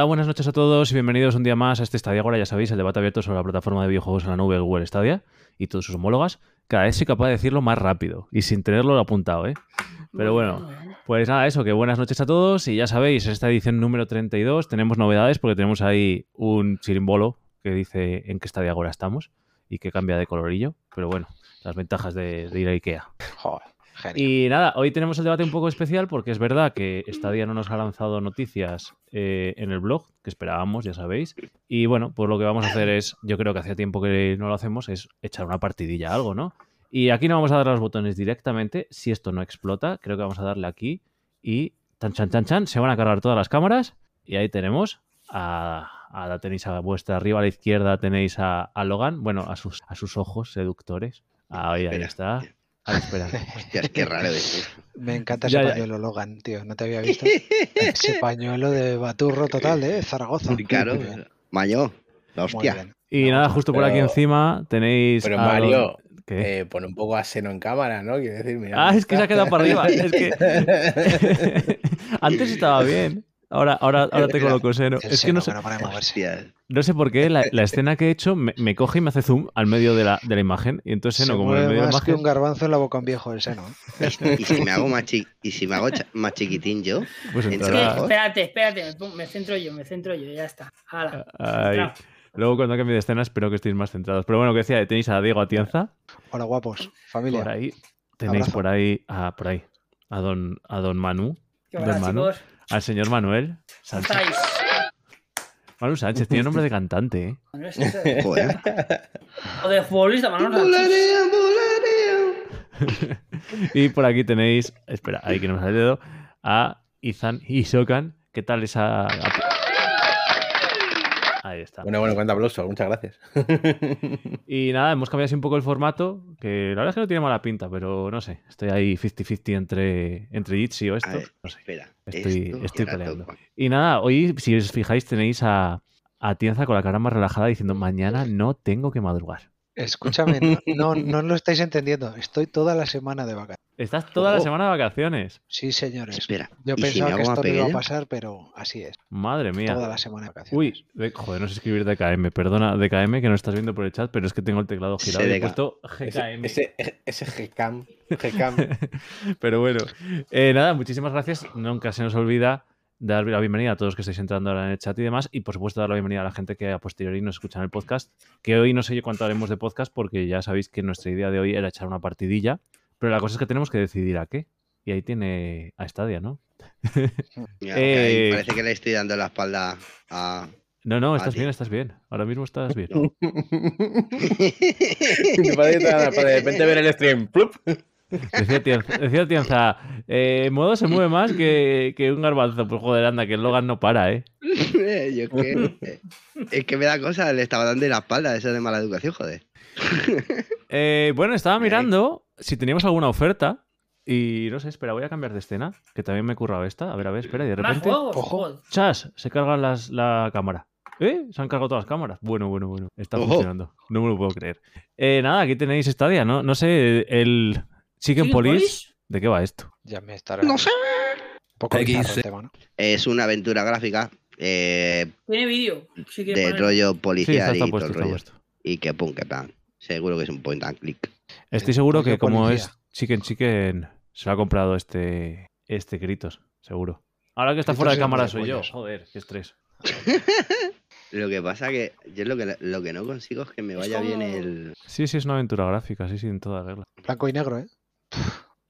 Hola, buenas noches a todos y bienvenidos un día más a este Stadia Ahora, ya sabéis, el debate abierto sobre la plataforma de videojuegos en la nube Google Stadia y todos sus homólogas. Cada vez soy capaz de decirlo más rápido y sin tenerlo apuntado, ¿eh? Pero bueno, pues nada, eso, que buenas noches a todos y ya sabéis, esta edición número 32 tenemos novedades porque tenemos ahí un chirimbolo que dice en qué Stadia Ahora estamos y que cambia de colorillo, pero bueno, las ventajas de, de ir a Ikea. Joder, genio. Y nada, hoy tenemos el debate un poco especial porque es verdad que Stadia no nos ha lanzado noticias eh, en el blog, que esperábamos, ya sabéis. Y bueno, pues lo que vamos a hacer es, yo creo que hacía tiempo que no lo hacemos, es echar una partidilla a algo, ¿no? Y aquí no vamos a dar los botones directamente, si esto no explota, creo que vamos a darle aquí y tan chan chan chan, se van a cargar todas las cámaras y ahí tenemos a, a la tenéis a vuestra arriba a la izquierda tenéis a, a Logan, bueno, a sus, a sus ojos seductores. Ahí, ahí está. A ver, espera. Hostia, es que raro decir. Me encanta ese Ya, ya. pañuelo Logan, tío. No te había visto. ese pañuelo de Baturro total, ¿eh? Zaragoza. Claro, Maño, la hostia. Y nada, justo por aquí encima tenéis. Pero Mario, ¿Qué? eh, pone un poco a seno en cámara, ¿no? Quiero decir, mira. ah, es que se ha quedado para arriba. Es que. Antes estaba bien. Ahora, ahora, ahora te coloco seno. El Es que no sé, seno, no para de moverse. Hostia. no sé por qué la, la escena que he hecho me, me coge y me hace zoom al medio de la, de la imagen. Y entonces Se seno, como en el medio de la más que un imagen, garbanzo en la boca a un viejo el seno. ¿eh? Y si me hago más, chi- y si me hago más chiquitín yo, pues espérate, espérate, me, centro yo, me centro yo, ya está. Hala. Luego cuando cambie de escena espero que estéis más centrados. Pero bueno, que decía, tenéis a Diego Atienza. Hola, guapos. Familia. Por ahí. Tenéis Abrazo. por ahí. Ah, por ahí. A don, a don Manu. ¿Qué Don hola, Manu. chicos? Al señor Manuel ¿Cómo Sánchez. estáis? Manu Sánchez tiene nombre de cantante, ¿eh? Manuel Sánchez. joder. O de futbolista, Manuel Sánchez. Y por aquí tenéis, espera, ahí que no me sale el dedo, a Izan Isokan. ¿Qué tal esa...? Ahí está. Bueno, bueno, cuenta aplauso, muchas gracias. Y nada, hemos cambiado así un poco el formato, que la verdad es que no tiene mala pinta, pero no sé, estoy ahí 50-50 entre, entre Jitsi o esto. Ver, No sé. Espera. Estoy- esto estoy peleando. Y nada, hoy, si os fijáis, tenéis a, a Tienza con la cara más relajada diciendo, mañana no tengo que madrugar. Escúchame, no, no, no lo estáis entendiendo. Estoy toda la semana de vacaciones. Estás toda la Ojo. semana de vacaciones. Sí, señores. Espera. Yo ¿y si pensaba que esto no iba a pasar, pero así es. Madre mía. Toda la semana de vacaciones. Uy, de- joder, no sé escribir DKM. Perdona, DKM, que no estás viendo por el chat, pero es que tengo el teclado girado y he puesto Ese, GKM. ese, ese Gcam. Gcam. pero bueno, eh, nada, muchísimas gracias. Nunca se nos olvida dar la bienvenida a todos que estáis entrando ahora en el chat y demás. Y por supuesto, dar la bienvenida a la gente que a posteriori nos escucha en el podcast. Que hoy no sé yo cuánto haremos de podcast, porque ya sabéis que nuestra idea de hoy era echar una partidilla. Pero la cosa es que tenemos que decidir a qué. Y ahí tiene a Stadia, ¿no? Mira, que ahí Eh, Parece que le estoy dando la espalda a. No, no, estás bien, estás bien. Ahora mismo estás bien. Parece que de repente ver el stream. ¡plup! Decía Tienza, decía Tienza, eh, Modo se mueve más que, que un garbanzo. Pues joder, anda, que el Logan no para, ¿eh? Yo es que. eh, Es que me da cosa, le estaba dando la espalda, eso de mala educación, joder. Eh, bueno, estaba mirando si teníamos alguna oferta. Y no sé, espera, voy a cambiar de escena, que también me he currado esta. A ver, a ver, espera, y de repente. juegos, Ojo. ¡Chas! Se carga las, la cámara. ¿Eh? Se han cargado todas las cámaras. Bueno, bueno, bueno. Está Ojo. funcionando. No me lo puedo creer. Eh, nada, aquí tenéis Stadia, ¿no? No sé, el Chicken ¿Chicken Police. ¿De qué va esto? Ya me estará. No sé. Un poco el tema, ¿no? Es una aventura gráfica eh, Tiene vídeo. De poner. rollo Sí, policial está, está y todo puesto, el rollo. Y que pum, que pan. Seguro que es un point and click. Estoy seguro que como policía. es Chicken Chicken, se lo ha comprado este, este Gritos, seguro. Ahora que está fuera de cámara soy yo. Joder, qué estrés. Lo que pasa que yo lo que, lo que no consigo es que me vaya bien el. Sí, sí, es una aventura gráfica, sí, sí, en toda regla. Blanco y negro, ¿eh?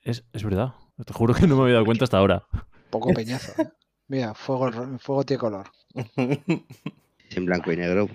Es, es verdad. Te juro que no me había dado cuenta hasta ahora. Poco peñazo. ¿eh? Mira, fuego, fuego tiene color. Es en blanco y negro.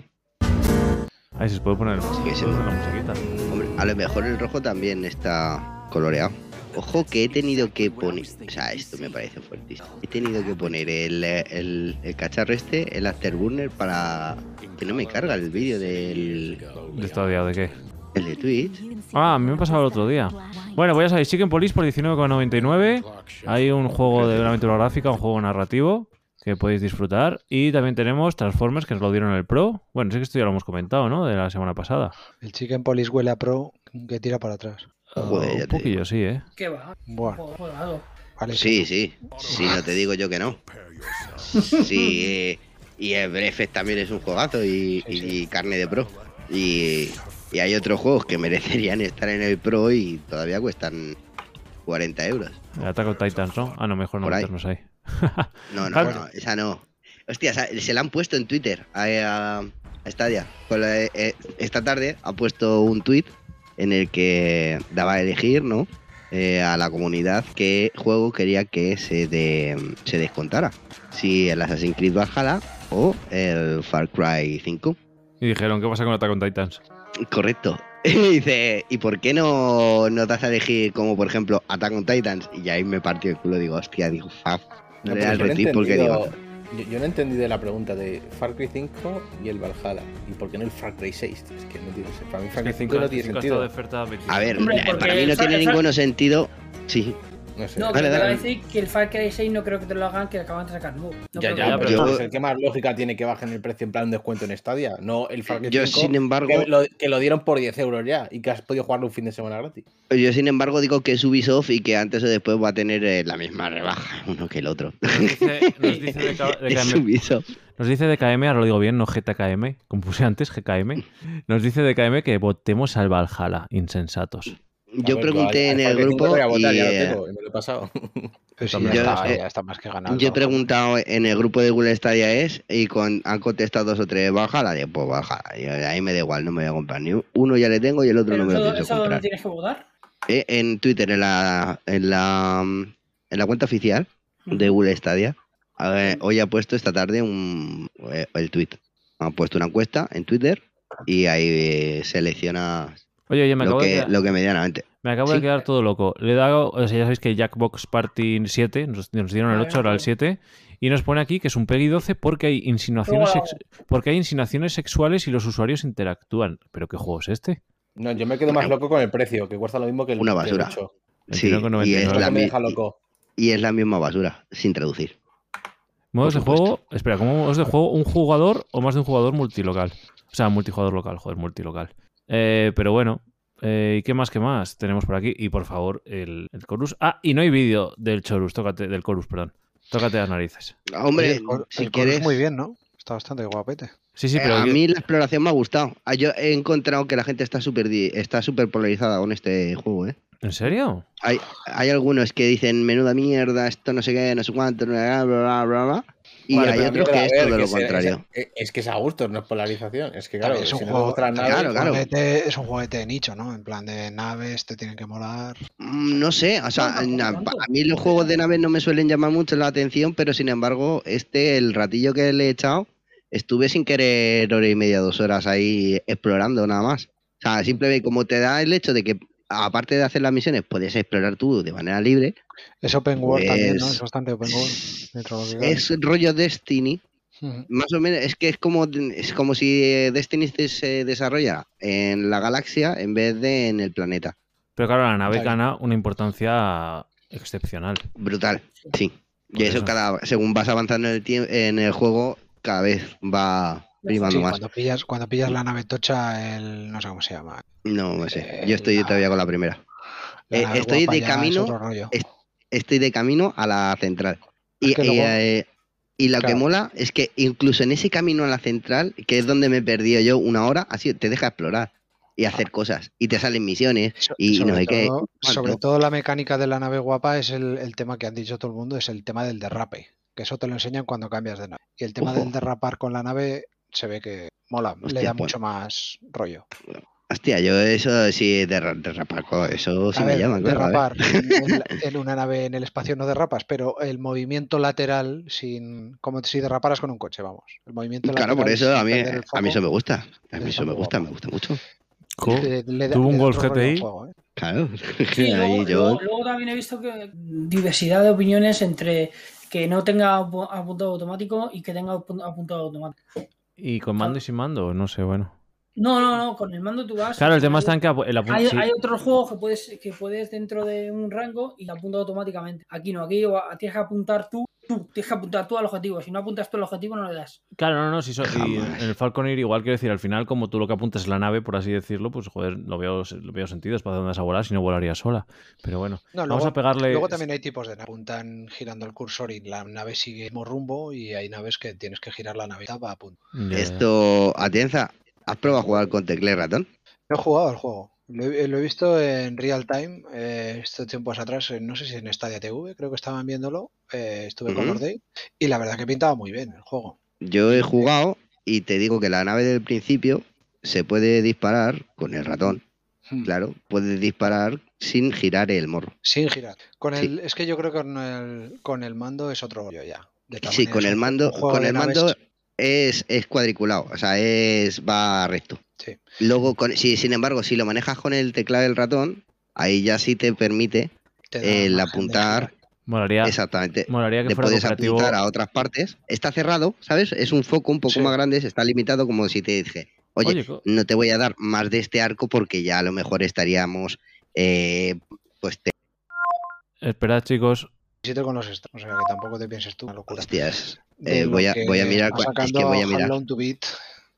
Ahí se puede poner Sigue siendo. la musiquita. Hombre, a lo mejor el rojo también está coloreado. Ojo que he tenido que poner. O sea, esto me parece fuertísimo. He tenido que poner el, el, el cacharro este, el Afterburner, para que no me carga el vídeo del. ¿De Stadia de qué? El de Twitch. Ah, a mí me pasaba el otro día. Bueno, pues ya sabéis, Chicken Police por 19,99. Hay un juego de una aventura gráfica, un juego narrativo que podéis disfrutar. Y también tenemos Transformers, que nos lo dieron en el Pro. Bueno, sé que esto ya lo hemos comentado, ¿no? De la semana pasada. El Chicken Police huele a pro que tira para atrás. Joder, ya un te poquillo, sí, ¿eh? ¿Qué va? Bueno, vale. Sí, sí. Sí, no te digo yo que no. Sí, eh, Y el Breath también es un juegazo y, Sí, y- sí. y carne de pro. Y, y hay otros juegos que merecerían estar en el pro y todavía cuestan 40 euros. El Attack on Titans, ¿no? Ah, no, mejor no ahí. meternos ahí. No, no, no, esa no. Hostia, se la han puesto en Twitter a, a- Stadia. Eh, esta tarde ha puesto un tweet en el que daba a elegir, ¿no? Eh, a la comunidad qué juego quería que se, de- se descontara. Si el Assassin's Creed Valhalla o el Far Cry 5. Y dijeron, ¿qué pasa con Attack on Titans? Correcto. Y dice, ¿y por qué no, no das a elegir como por ejemplo Attack on Titans? Y ahí me partió el culo, digo, hostia, digo, faf. No, el no he retweet porque entendido- digo, Yo, yo no he entendido la pregunta de Far Cry 5 y el Valhalla. ¿Y por qué no el Far Cry 6? Es que no tiene Para mí Far Cry 5 no tiene sentido. de oferta 25. A ver, Hombre, para mí no el tiene el ningún sentido. Sí, No sé. No, que Dale, te iba a decir que el Far Cry 6 no creo que te lo hagan, que acaban de sacar nuevo. No ya, ya, que- pero yo- entonces, ¿qué más lógica tiene que bajen el precio en plan de descuento en Stadia? No el Far Cry yo 5, sin embargo, que lo, que lo dieron por 10 euros ya y que has podido jugarlo un fin de semana gratis. yo sin embargo digo que es Ubisoft y que antes o después va a tener eh, la misma rebaja uno que el otro. Nos dice, nos dice DK es Ubisoft. nos dice DKM, ahora lo digo bien, no GTKM, como puse antes, GKM. Nos dice DKM que votemos al Valhalla, insensatos. Yo ver, pregunté en el Far Cry 5 grupo voy a votar, y ya lo tengo, y me lo he pasado. Sí, Yo, ya, está, eh, ya está más que ganado. yo he preguntado en el grupo de Google Stadia es y con, han contestado dos o tres Valhalla, digo, pues. Y ahí me da igual, no me voy a comprar ni uno ya le tengo y el otro Pero no me lo pienso comprar. tienes que votar? Eh, en Twitter, en la, en la en la cuenta oficial de Google Stadia, ver, hoy ha puesto esta tarde un eh, el tweet. Ha puesto una encuesta en Twitter y ahí eh, selecciona Oye, oye, me lo acabo, de, que, quedar- lo que medianamente. me acabo de quedar todo loco. Le he dado, o sea, ya sabéis que Jackbox Party 7, nos, nos dieron el Ah, 8, ahora el sí. 7, y nos pone aquí que es un PEGI 12 porque hay insinuaciones, sex- porque hay insinuaciones sexuales y los usuarios interactúan. ¿Pero qué juego es este? No, yo me quedo más loco con el precio, que cuesta lo mismo que el Una que el basura. 8. Sí, 29,99. y es, la mi- loco. y es la misma basura, sin traducir. Modos de juego, espera, ¿cómo modos de juego? ¿Un jugador o más de un jugador multilocal? O sea, multijugador local, joder, multilocal. Eh, pero bueno, eh, ¿y qué más, qué más tenemos por aquí? Y por favor, el, el chorus. Ah, y no hay vídeo del chorus, tócate, del chorus, perdón. Tócate las narices. Hombre, el si el es quieres. muy bien, ¿no? Está bastante guapete. Sí, sí, eh, pero... a mí la exploración me ha gustado. Ah, Yo he encontrado que la gente está súper di- está súper polarizada con este juego, ¿eh? ¿En serio? Hay, hay algunos que dicen menuda mierda, esto no sé qué, no sé cuánto, bla, bla, bla, bla, bla. Y Vale, hay otros que es todo que lo se- contrario. Es, es que es a gusto, no es polarización. Es que claro, es un si no juego, claro, claro. juguete- es un juguete de nicho, ¿no? En plan de naves, te tienen que molar. Mm, No sé, o sea, No, a mí los juegos de naves no me suelen llamar mucho la atención, pero sin embargo, este, el ratillo que le he echado, estuve sin querer hora y media, dos horas ahí explorando nada más. O sea, simplemente como te da el hecho de que, aparte de hacer las misiones, puedes explorar tú de manera libre, Es open world también, ¿no? Pues- Es bastante open world. es rollo Destiny, más o menos, es que es como, es como si eh, Destiny se- desarrolla en la galaxia en vez de en el planeta. Pero claro, la nave gana una importancia excepcional. Brutal, sí. Por Y eso, eso. cada según vas avanzando en el tiempo en el juego, cada vez va primando Sí, más. cuando pillas, cuando pillas la nave tocha, el no sé cómo se llama. No, no sé. Eh, Yo estoy la- todavía con la primera. La Eh, estoy de camino, Es Estoy de camino a la central. Y, que luego- eh, y lo que mola es que incluso en ese camino a la central, que es donde me he perdido yo una hora, así te deja explorar y hacer cosas. Y te salen misiones So- y, no todo- cuánto. Sobre todo la mecánica de la nave guapa es el, el tema que han dicho todo el mundo, es el tema del derrape. Que eso te lo enseñan cuando cambias de nave. Y el tema Ojo. del derrapar con la nave se ve que mola, le da pues- mucho más rollo. Hostia, yo eso sí, de, derrapaco, eso sí A me ver, claro. derrapar en, una nave en el espacio no derrapas, pero el movimiento lateral, sin como si derraparas con un coche, vamos. El movimiento Claro, lateral por eso a mí, a mí eso me gusta. A mí eso me gusta, me gusta mucho. Co- le- le da- Tuvo un Golf GTI. juego, ¿eh? Claro. Sí, luego, yo- luego- luego también he visto que diversidad de opiniones entre que no tenga apu- apuntado automático y que tenga apu- apuntado automático. ¿Y con mando y sin mando? No sé, bueno. No, no, no, con el mando tú vas. Claro, el tema está en que el apu- Hay, sí. hay otros juegos que puedes, que puedes dentro de un rango y apunta automáticamente. Aquí no, aquí tienes que apuntar tú tú tienes que apuntar tú al objetivo. Si no apuntas tú al objetivo, no le das. Claro, no, no, si so- y Jamás. en el Falconer igual quiero decir, al final, como tú lo que apuntas es la nave, por así decirlo, pues joder, lo veo, lo veo sentido, es para dónde vas a volar, si no volaría sola. Pero bueno, No, vamos luego, a pegarle. luego también hay tipos de nave. Apuntan girando el cursor y la nave sigue el mismo rumbo y hay naves que tienes que girar la nave para apuntar. Esto, Atienza, ¿has probado a jugar con teclé y ratón? No he jugado al juego. Lo he, lo he visto en real time eh, estos tiempos atrás, en- no sé si en Stadia TV, creo que estaban viéndolo. eh, estuve con los Day y la verdad que pintaba muy bien el juego. Yo he jugado y te digo que la nave del principio se puede disparar con el ratón. Hmm. Claro, puedes disparar sin girar el morro. Sin girar. Con Sí. el, es que yo creo que con el, con el mando es otro rollo ya. De Sí, con el mando, con el naves- mando es, es cuadriculado, o sea, es va recto. Sí. Luego, con, si, sin embargo, si lo manejas con el teclado del ratón, ahí ya sí te permite te da el apuntar. Molaría, exactamente. molaría que Le fuera puedes cooperativo. apuntar a otras partes. Está cerrado, ¿sabes? Es un foco un poco Sí. más grande, está limitado como si te dije, oye, no te voy a dar más de este arco porque ya a lo mejor estaríamos, eh, pues, te- esperad, chicos. Visite con los extras, o sea que tampoco te pienses tú una locura. hostias. Eh, voy a- voy a mirar es que sacando voy a mirar. To Beat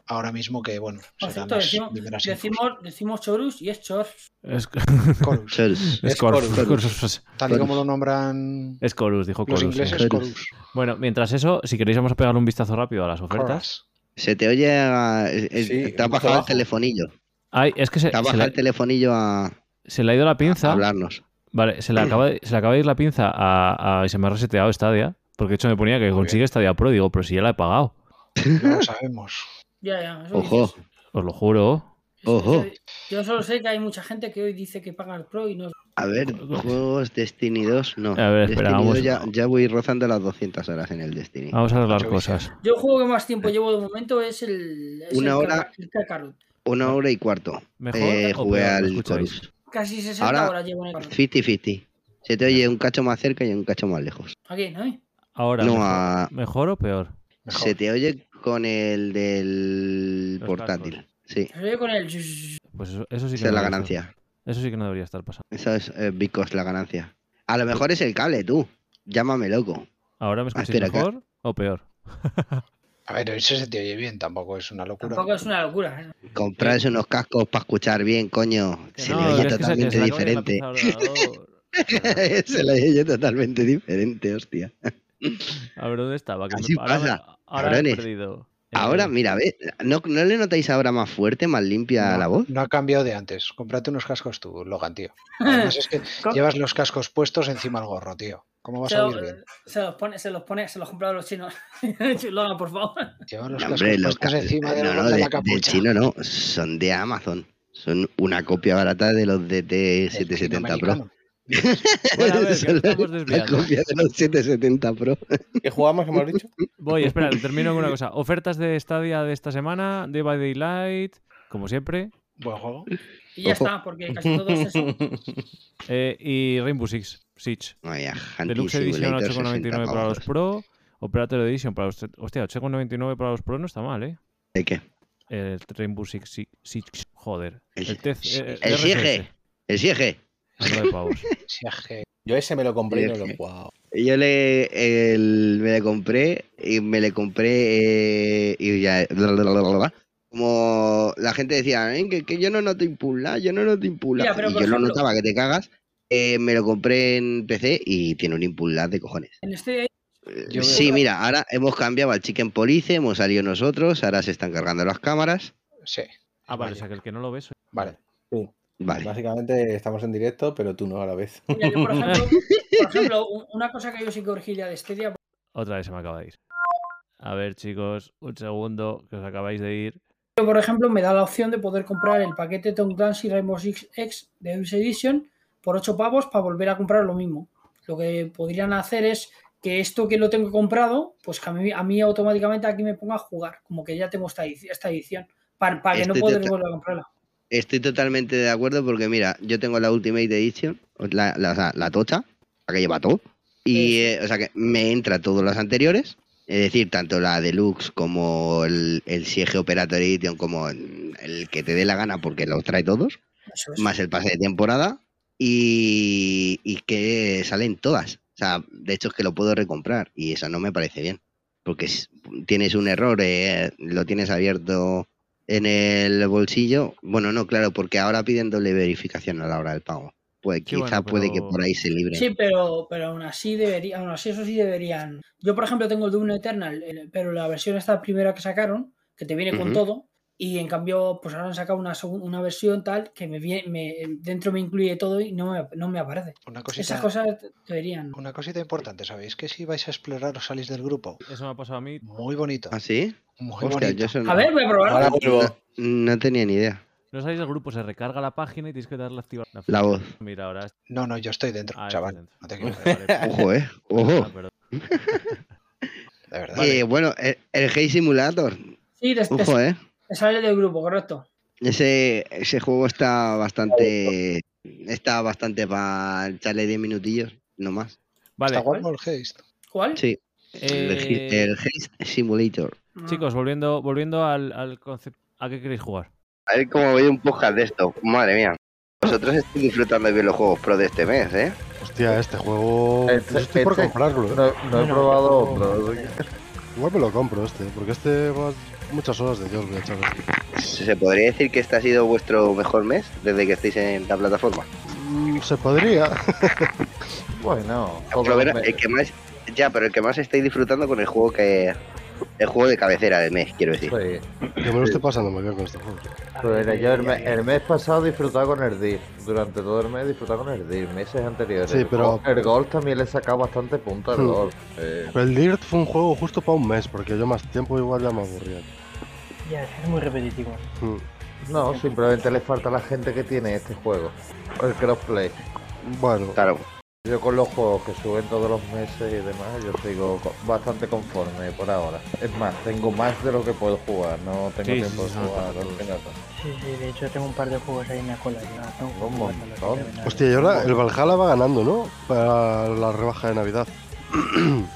ahora mismo que bueno, Por cierto, decimos, decimos, decimos Chorus y es Chor. Es, Chorus. Chorus. es. Corus. Tal y como lo nombran Es Corus, dijo los ingleses, Chorus. Chorus. Bueno, mientras eso, si queréis vamos a pegarle un vistazo rápido a las ofertas. Chorus. Se te oye, a- eh, eh, Sí, te ha bajado el telefonillo. Ay, es que se, Te ha bajado el le, telefonillo a, a se le ha ido la pinza. hablarnos. Vale, se le acaba de, se le acaba de ir la pinza a, a- y se me ha reseteado Stadia. Porque de hecho me ponía que consigue Stadia Pro. Digo, pero si ya la he pagado. Ya lo sabemos. Ya, ya. eso Ojo. Os lo juro. Ojo. yo solo sé que hay mucha gente que hoy dice que paga el Pro y no. a ver, juegos Destiny 2, no. A ver, espera, Destiny vamos. 2 ya, ya voy rozando las 200 horas en el Destiny. Vamos a arreglar cosas. Yo el juego que más tiempo llevo de momento es el. es Una el hora. El. Una hora y cuarto. ¿Mejor Eh, o jugué al? Chorus. Casi 60 Ahora- horas llevo en el Kakarot. 50-50. Se te oye un cacho más cerca y un cacho más lejos. Aquí, ¿no? Ahora, No, mejor, a- ¿mejor o peor? Mejor. Se te oye con el del Los portátil. cascos. Sí, Se ve con el. Pues eso, eso sí que esa es no la debería ganancia. estar- eso sí que no debería estar pasando. Esa es eh, Big Cost, la ganancia. A lo mejor es el cable, tú. Llámame loco. ¿Ahora me Ah, espera, que- mejor o peor? A ver, ese se te oye bien, tampoco es una locura. Tampoco es una locura. ¿eh? Comprarse unos cascos para escuchar bien, coño. Que Se no, le oye se- totalmente se diferente. se le oye totalmente diferente, hostia. A ver, ¿dónde estaba? Que Así ahora me- pasa, ahora me he cabrones. perdido. Ahora, Eh, mira, ve, ¿no, ¿no le notáis ahora más fuerte, más limpia no, la voz? no ha cambiado de antes. Cómprate unos cascos tú, Logan, tío. Además es que llevas los cascos puestos encima del gorro, tío. ¿Cómo vas Se, a lo- oír bien? se los pone, se los pone, se los compra los chinos. Logan, por favor. Los No, hombre, los encima del no, no, de de- la chino no, son de Amazon. Son una copia barata de los Del DT770 chino Pro. Bueno, a ver, la copia de los 770 Pro. ¿Qué jugamos, hemos dicho? Voy, espera, termino con una cosa. Ofertas de Stadia de esta semana, Day by Daylight, como siempre, Buen juego. Y ya Ojo. está, porque casi todo es eso. eh, y Rainbow Six Siege. Vaya, Hunting Deluxe Edition Simulator 8,99 para 60 los. Pro, Operator Edition para los... Hostia, 8,99 para los Pro no está mal, ¿eh? ¿De qué? El Rainbow Six Siege, joder. El- El, TEF, eh, El Siege. El Siege. a 9 pavos. Sí, aje. Yo ese me lo compré y no lo he jugado. Yo le, el- me le compré y me le compré eh, y ya. bla, bla, bla, bla, bla. Como la gente decía, "Eh, que, que yo no noto impulsa, yo no noto impulsa. Mira, pero y yo lo ejemplo- notaba que te cagas. eh, me lo compré en PC y tiene un impulsa de cojones. En este Eh, Yo sí, veo- mira, ahora hemos cambiado al Chicken Police, hemos salido nosotros, ahora se están cargando las cámaras. Sí. Ah, vale, o sea que el que no lo ves. Vale. Vale. Básicamente estamos en directo, pero tú no a la vez. Mira, yo, por ejemplo, por ejemplo, un- una cosa que yo sí corregiría de Stadia, Otra vez se me acaba de ir. A ver, chicos, un segundo, que os acabáis de ir. Por ejemplo, me da la opción de poder comprar el paquete Tom Clancy Rainbow Six X de Deluxe Edition por 8 pavos para volver a comprar lo mismo. Lo que podrían hacer es que esto que lo tengo comprado, pues que a mí, a mí automáticamente aquí me ponga a jugar, como que ya tengo esta, edici- esta edición, para, para que no poder tota- volver a comprarla. Estoy totalmente de acuerdo porque, mira, yo tengo la Ultimate Edition, la tocha, la que lleva todo. Y, eh, o sea, que me entra todas las anteriores. Es decir, tanto la Deluxe como el, el Siege Operator Edition, como el, el que te dé la gana porque los trae todos, es. más el pase de temporada. Y, y que salen todas. sea, de hecho es que lo puedo recomprar y eso no me parece bien. Porque tienes un error, eh, lo tienes abierto en el bolsillo. Bueno, no, claro, porque ahora piden doble verificación a la hora del pago. Pues Sí, quizá bueno, puede que por ahí se libre. Sí, pero, pero aún así debería, aún así eso sí deberían. Yo, por ejemplo, tengo el Doom Eternal, el- pero la versión esta primera que sacaron, que te viene con todo, y en cambio, pues ahora han sacado una, una versión tal que me viene, me, dentro me incluye todo y no me, no me aparece. Una cosita, Esas cosas deberían. una cosita importante, ¿sabéis? Que si vais a explorar o salís del grupo, Eso me ha pasado a mí. muy bonito. ¿Ah, sí? Muy Hostia, bonito. yo no, A ver, voy a probarlo. Ahora vuelvo. no, no tenía ni idea. No sabéis del grupo, se recarga la página y tienes que darle a activar La voz. Mira, ahora. No, no, yo estoy dentro, Ah, chaval. dentro. No te equivoques, Ojo, ¿eh? Ah, Ojo. perdón. de verdad. Eh, bueno, el, el Hey Simulator. Sí, te, te- Ojo, ¿eh? te sale del grupo, correcto. Ese, ese juego está bastante. Está bastante para echarle 10 minutillos, no más. Vale, ¿Está guapo el Haste? ¿Cuál? Sí, el, eh, el Simulator. Ah. chicos, volviendo, volviendo al, al concepto. ¿A qué queréis jugar? A ver cómo voy un podcast de esto. Madre mía. Vosotros estáis disfrutando bien los juegos pro de este mes, ¿eh? Hostia, este juego. Este- yo estoy por este- comprarlo, ¿eh? No, no he probado otro. así que- Igual me lo compro este, porque este más muchas horas de Dios voy a echar. ¿Se podría decir que este ha sido vuestro mejor mes desde que estáis en la plataforma? Mm, se podría. Bueno, el que más. Ya, pero el que más estáis disfrutando con el juego que. El juego de cabecera del mes, quiero decir. Sí. que me lo estoy pasando muy bien con este juego. Pues mira, yo el, me- el mes pasado disfrutaba con el DIR. Durante todo el mes disfrutaba con el DIR. Meses anteriores. Sí, pero- El Golf también le he sacado bastante punto al Hmm. Golf. Eh, Pero el Dirt fue un juego justo para un mes, porque yo más tiempo igual ya me aburría. Ya, es muy repetitivo. Mm, no, simplemente le falta a la gente que tiene este juego. El crossplay. Bueno, Claro. Yo con los juegos que suben todos los meses y demás, yo sigo bastante conforme por ahora. Es más, tengo más de lo que puedo jugar, no tengo Sí, tiempo sí, de sí, jugar sí, sí. final. Sí, sí, de hecho tengo un par de juegos ahí en la cola. A- hostia, y ahora el Valhalla va ganando, ¿no? Para la rebaja de Navidad.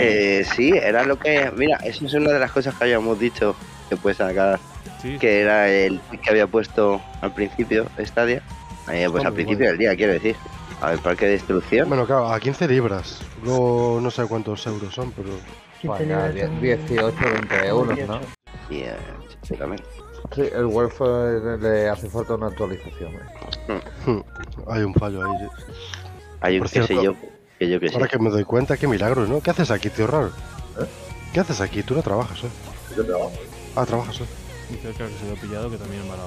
Eh, sí, era lo que. Mira, eso es una de las cosas que habíamos dicho que puede sacar. Sí, Que era el que había puesto al principio Stadia. Eh, pues al principio del día, quiero decir. A ver, parque de destrucción. Bueno, claro, a 15 libras. Luego no sé cuántos euros son, pero. 15 Vaya, libras die- son 18, 20 euros, 18. ¿no? Y eh, sí, también. Sí, el welfare le hace falta una actualización. ¿eh? Hay un fallo ahí. sí. Hay un Por que sé yo. Que yo que sé. Ahora que me doy cuenta, qué milagro, ¿no? ¿Qué haces aquí, tío raro? ¿Eh? ¿Qué haces aquí? Tú no trabajas, ¿eh? Yo trabajo. Ah, trabajas, ¿eh? Dice que se lo he pillado que también es mala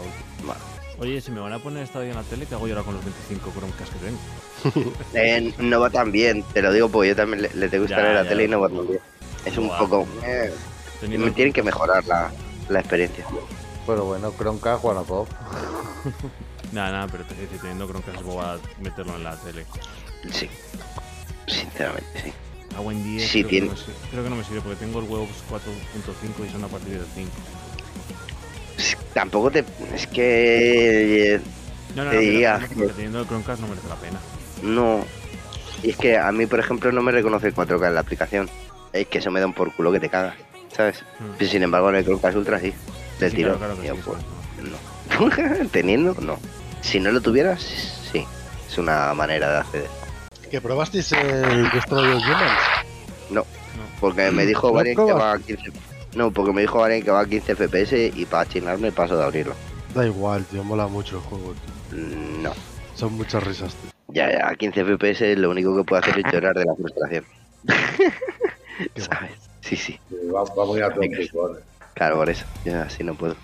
Vale. Oye, si me van a poner esta en la tele, ¿qué hago yo ahora con los 25 Chromecast que tengo? Eh, no va tan bien, te lo digo porque yo también le, le tengo que la ya. tele y no va tan bien. Es un poco. eh, Teniendo tienen que mejorar la, la experiencia. Pero bueno, Chromecast, todo. Nada, nada, pero te, te- teniendo Chromecast es boba meterlo en la tele. Sí. Sinceramente, sí. Hago en 10, Sí, creo, tiene- que no me sirve, creo que no me sirve porque tengo el huevo 4.5 y son a partir del 5. Tampoco te. Es que. eh, No, no, Te no, pero- diría porque que- teniendo el Chromecast no merece la pena. No. Y es que a mí, por ejemplo, no me reconoce el 4K en la aplicación. Es que eso me da un por culo que te cagas, ¿sabes? Mm. Pero, sin embargo, en el Chromecast Ultra sí. Del Sí, tiro. claro, sí, pues, no. Teniendo, no. Si no lo tuvieras, sí. Es una manera de acceder. ¿Que probasteis el Destroy All Humans? No. Porque me dijo ¿Lo Varian que va a 15. No, porque me dijo Varian que va a 15 FPS y para chinarme paso de abrirlo. Da igual, tío, mola mucho el juego, tío. Mm, No. Son muchas risas, tío. Ya, ya, a 15 FPS lo único que puedo hacer es llorar de la frustración. ¿Sabes? Sí, sí. Va, va muy a Claro, por eso. Ya así no puedo.